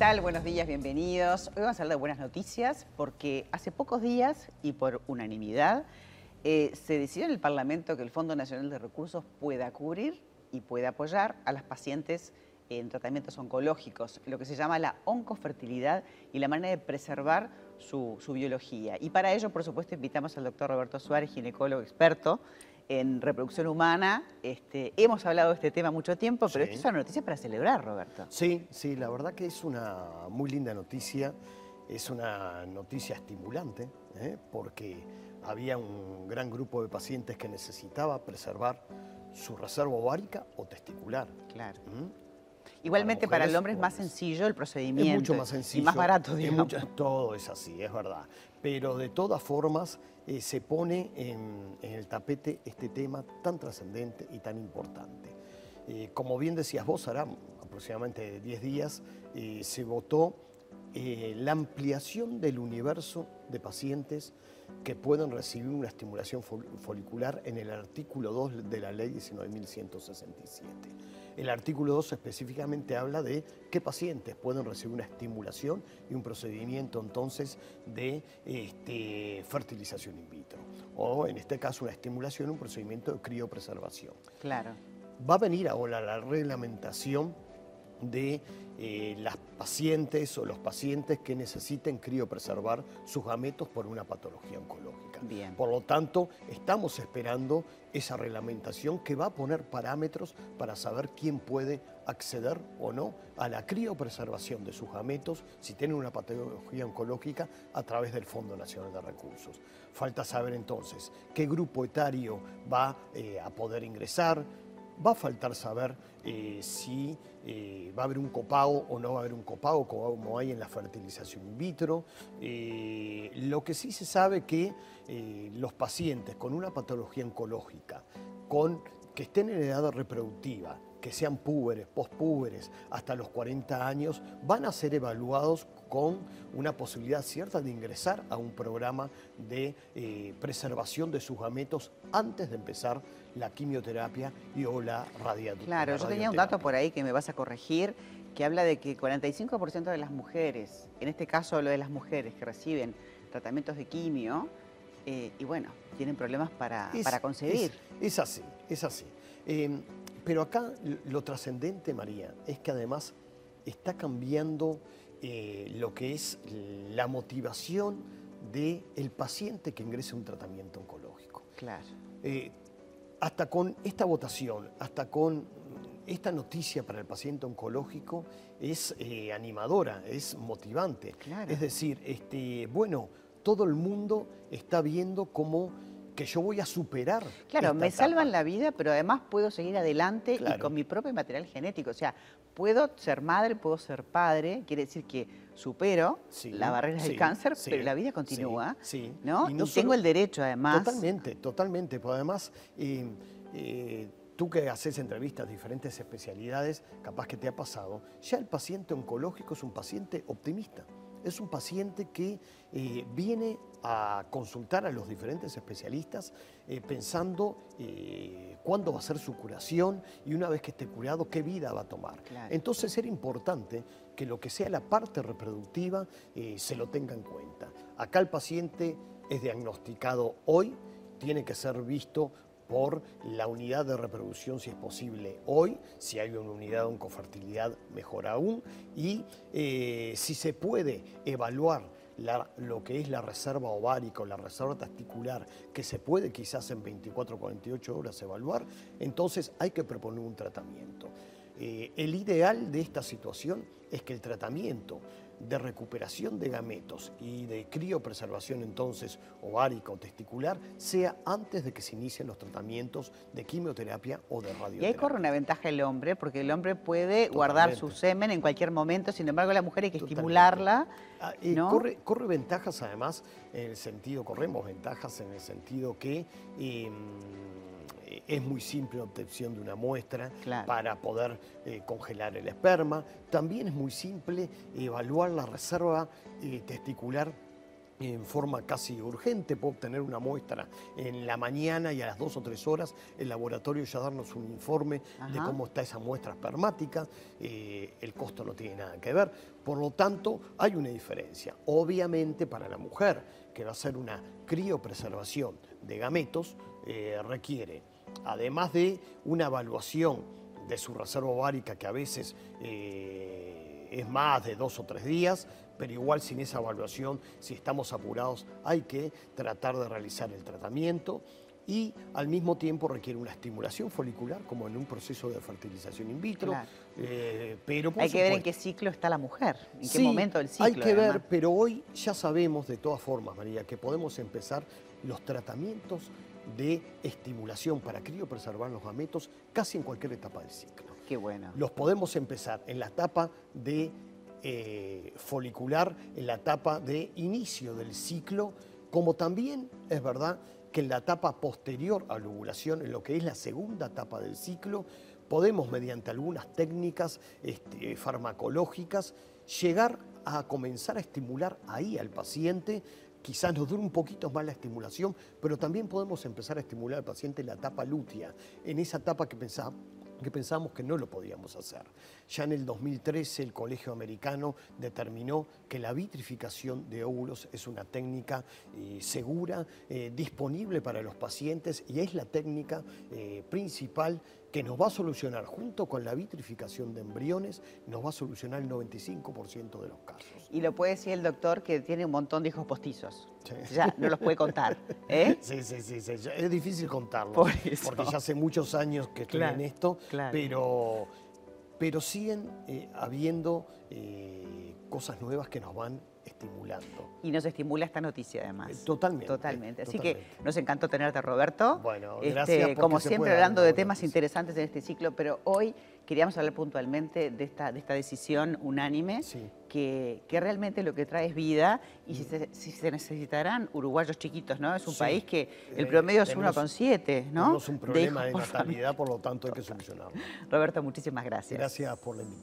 tal? Buenos días, bienvenidos. Hoy vamos a hablar de buenas noticias porque hace pocos días y por unanimidad eh, se decidió en el Parlamento que el Fondo Nacional de Recursos pueda cubrir y pueda apoyar a las pacientes en tratamientos oncológicos, lo que se llama la oncofertilidad y la manera de preservar su, su biología. Y para ello, por supuesto, invitamos al doctor Roberto Suárez, ginecólogo experto, en reproducción humana. Este, hemos hablado de este tema mucho tiempo, pero Sí. esto es una noticia para celebrar, Roberto. Sí, sí, la verdad que es una muy linda noticia, es una noticia estimulante, ¿eh? porque había un gran grupo de pacientes que necesitaba preservar su reserva ovárica o testicular. Claro. ¿m? Igualmente para, el hombre es más sencillo el procedimiento. Es mucho más sencillo. Y más barato, es digamos. mucho- todo es así, es verdad. Pero de todas formas eh, se pone en, en el tapete este tema tan trascendente y tan importante. Eh, como bien decías vos, hará aproximadamente 10 días eh, se votó la ampliación del universo de pacientes que pueden recibir una estimulación fol- folicular en el artículo 2 de la ley 19.167. El artículo 2 específicamente habla de qué pacientes pueden recibir una estimulación y un procedimiento entonces de este, fertilización in vitro. O en este caso una estimulación, un procedimiento de criopreservación. Claro. Va a venir ahora la reglamentación de eh, las pacientes o los pacientes que necesiten criopreservar sus gametos por una patología oncológica. Bien. Por lo tanto, estamos esperando esa reglamentación que va a poner parámetros para saber quién puede acceder o no a la criopreservación de sus gametos si tienen una patología oncológica a través del Fondo Nacional de Recursos. Falta saber entonces qué grupo etario va eh, a poder ingresar, Va a faltar saber eh, si eh, va a haber un copago o no va a haber un copago, como hay en la fertilización in vitro. Eh, lo que sí se sabe que los pacientes con una patología oncológica, con, que estén en edad reproductiva, que sean púberes, pospúberes, hasta los 40 años, van a ser evaluados con una posibilidad cierta de ingresar a un programa de eh, preservación de sus gametos antes de empezar la quimioterapia y o la radiación. Claro, yo tenía un dato por ahí que me vas a corregir, que habla de que 45% de las mujeres, en este caso lo de las mujeres que reciben tratamientos de quimio, eh, y bueno, tienen problemas para, Es- para concebir. Es, es así, es así. Eh, pero acá lo trascendente, María, es que además está cambiando eh, lo que es la motivación del paciente que ingrese a un tratamiento oncológico. Claro. Eh, hasta con esta votación, hasta con esta noticia para el paciente oncológico es eh, animadora, es motivante. Claro. Es decir, este, bueno, todo el mundo está viendo cómo que yo voy a superar. Claro, me etapa. salvan la vida, pero además puedo seguir adelante y con mi propio material genético. O sea, puedo ser madre, puedo ser padre, quiere decir que supero Sí, la barrera del cáncer, sí, pero la vida continúa. sí. ¿no? Y Y, no tengo el derecho, además. Totalmente, totalmente. Porque además, eh, eh, tú que haces entrevistas de diferentes especialidades, capaz que te ha pasado, ya el paciente oncológico es un paciente optimista. Es un paciente que eh, viene a consultar a los diferentes especialistas eh, pensando eh, cuándo va a ser su curación y una vez que esté curado, qué vida va a tomar. Claro. Entonces era importante que lo que sea la parte reproductiva se lo tenga en cuenta. Acá el paciente es diagnosticado hoy, tiene que ser visto por la unidad de reproducción si es posible hoy, si hay una unidad de oncofertilidad mejor aún, y eh, si se puede evaluar lo que es la reserva ovárica o la reserva testicular, que se puede quizás en 24 o 48 horas evaluar, entonces hay que proponer un tratamiento. Eh, el ideal de esta situación es que el tratamiento de recuperación de gametos y de criopreservación entonces ovárica o testicular sea antes de que se inicien los tratamientos de quimioterapia o de Y ahí radioterapia. corre una ventaja el hombre, porque el hombre puede guardar su semen en cualquier momento, sin embargo la mujer hay que Totalmente. estimularla. Ah, y ¿no? corre, corre ventajas además en el sentido, corremos ventajas en el sentido que eh, es muy simple la obtención de una muestra Claro. para poder eh, congelar el esperma. También es muy simple evaluar la reserva eh, testicular en forma casi urgente, puedo obtener una muestra en la mañana y a las dos o tres horas el laboratorio ya darnos un informe de cómo está esa muestra espermática, eh, el costo no tiene nada que ver, por lo tanto hay una diferencia. Obviamente para la mujer que va a hacer una criopreservación de gametos eh, requiere, además de una evaluación de su reserva ovárica que a veces eh, es más de dos o tres días, pero igual sin esa evaluación, si estamos apurados, hay que tratar de realizar el tratamiento y al mismo tiempo requiere una estimulación folicular, como en un proceso de fertilización in vitro, Claro. eh, pero por Hay que ver en qué ciclo está la mujer, en qué momento del ciclo. Hay que ver, pero hoy ya sabemos de todas formas, María, que podemos empezar los tratamientos de estimulación para criopreservar los gametos casi en cualquier etapa del ciclo. Qué bueno. Los podemos empezar en la etapa de eh, folicular, en la etapa de inicio del ciclo, como también es verdad que en la etapa posterior a la ovulación, en lo que es la segunda etapa del ciclo, podemos mediante algunas técnicas este, farmacológicas llegar a comenzar a estimular ahí al paciente. Quizás nos dure un poquito más la estimulación, pero también podemos empezar a estimular al paciente en la etapa lútea, en esa etapa que pensaba, que pensábamos que no lo podíamos hacer. Ya en el 2013 el Colegio Americano determinó que la vitrificación de óvulos es una técnica eh, segura, eh, disponible para los pacientes y es la técnica eh, principal que nos va a solucionar, junto con la vitrificación de embriones, nos va a solucionar el 95% de los casos. Y lo puede decir el doctor que tiene un montón de hijos postizos. Sí. Ya no los puede contar. ¿eh? Sí, sí, sí, sí, es difícil contarlo, Por eso. porque ya hace muchos años que estoy Claro, en esto, claro. pero, pero siguen eh, habiendo eh, cosas nuevas que nos van estimulando. Y nos estimula esta noticia además. Eh, totalmente, Totalmente. Así totalmente. que nos encantó tenerte, Roberto. Bueno, Este, gracias como siempre, hablando de temas noticia. interesantes en este ciclo, pero hoy queríamos hablar puntualmente de esta, de esta decisión unánime Sí. que, que realmente lo que trae es vida y si se, si se necesitarán uruguayos chiquitos, ¿no? Es un Sí. país que el Eh, promedio es tenemos- 1,7, ¿no? Tenemos un problema de hijos natalidad, por lo tanto hay que solucionarlo. Roberto, muchísimas gracias. Gracias por la invitación.